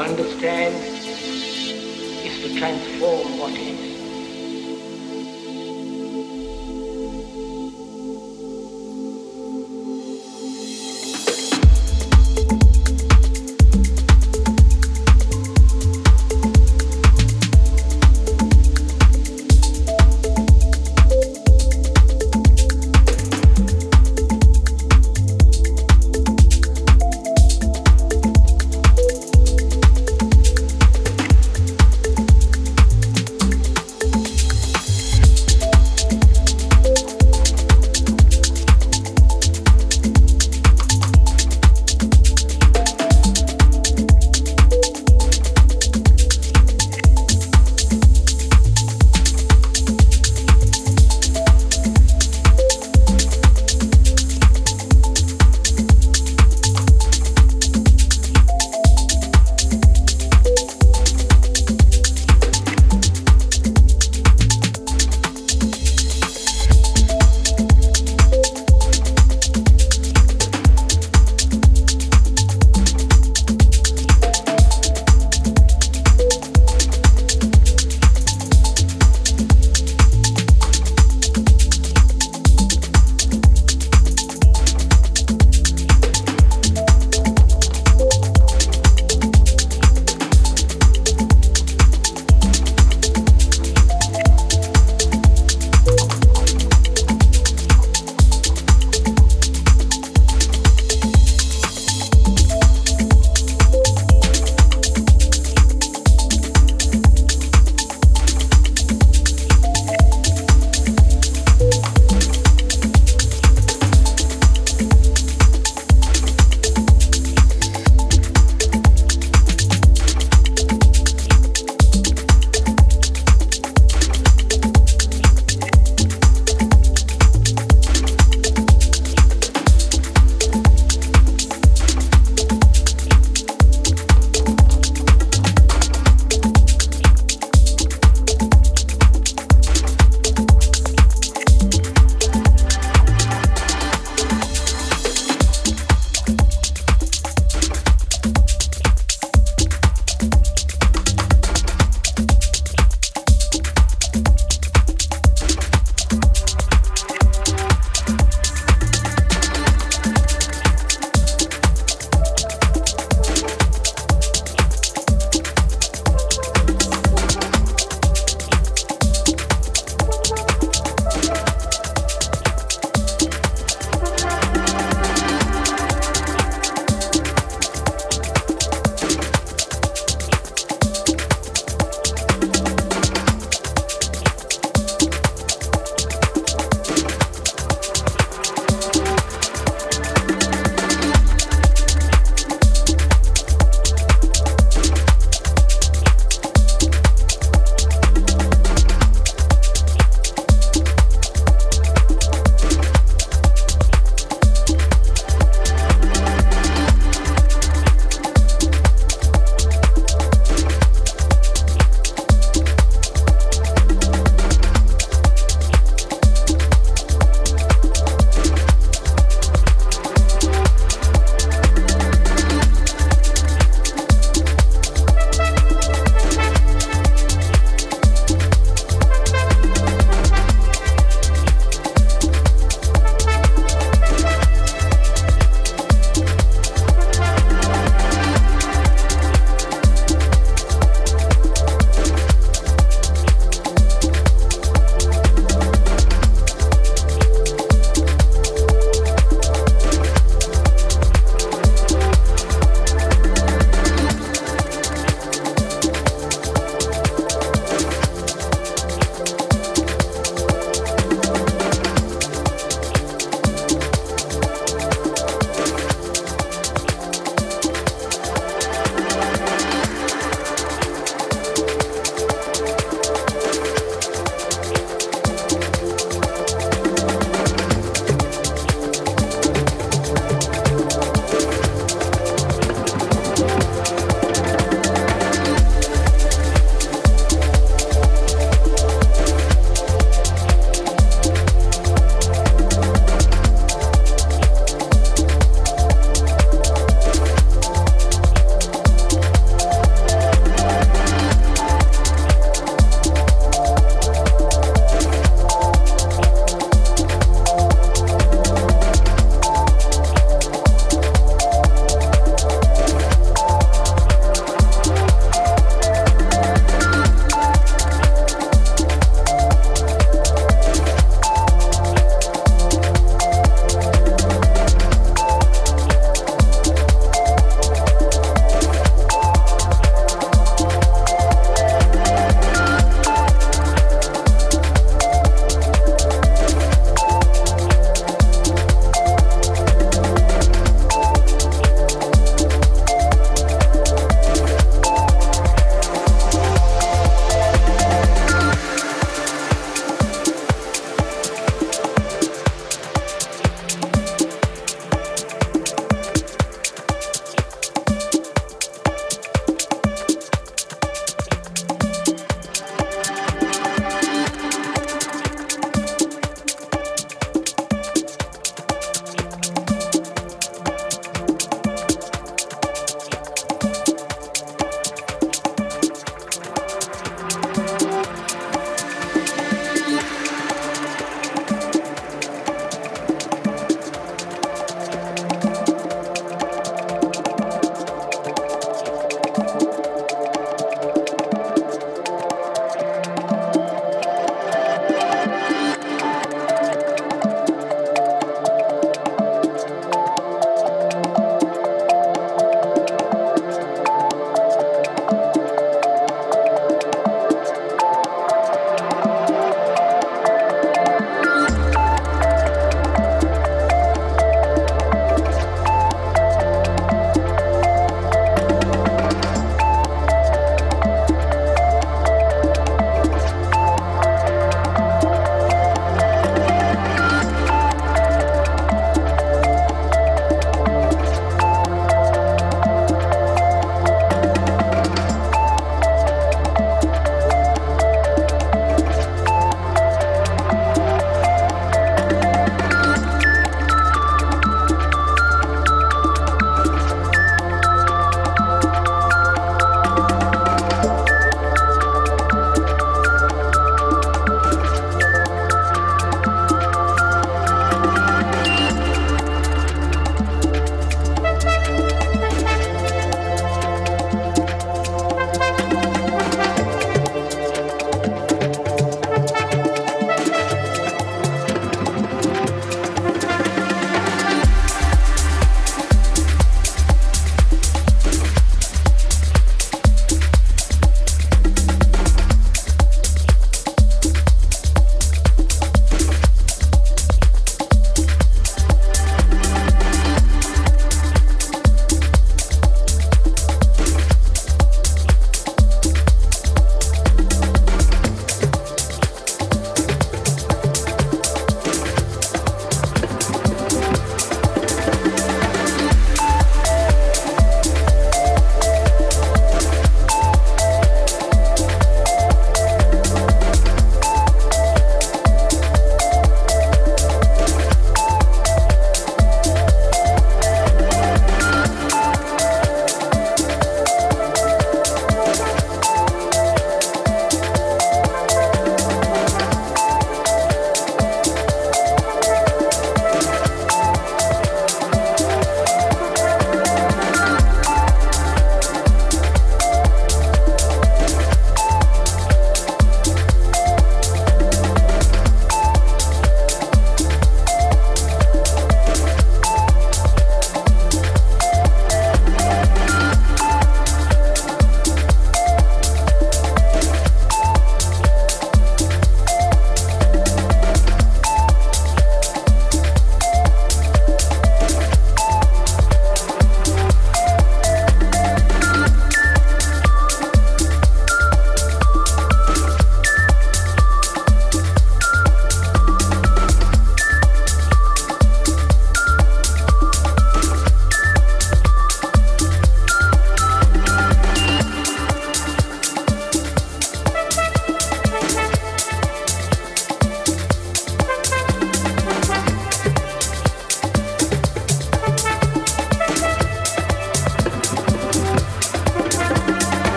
understand is to transform what is.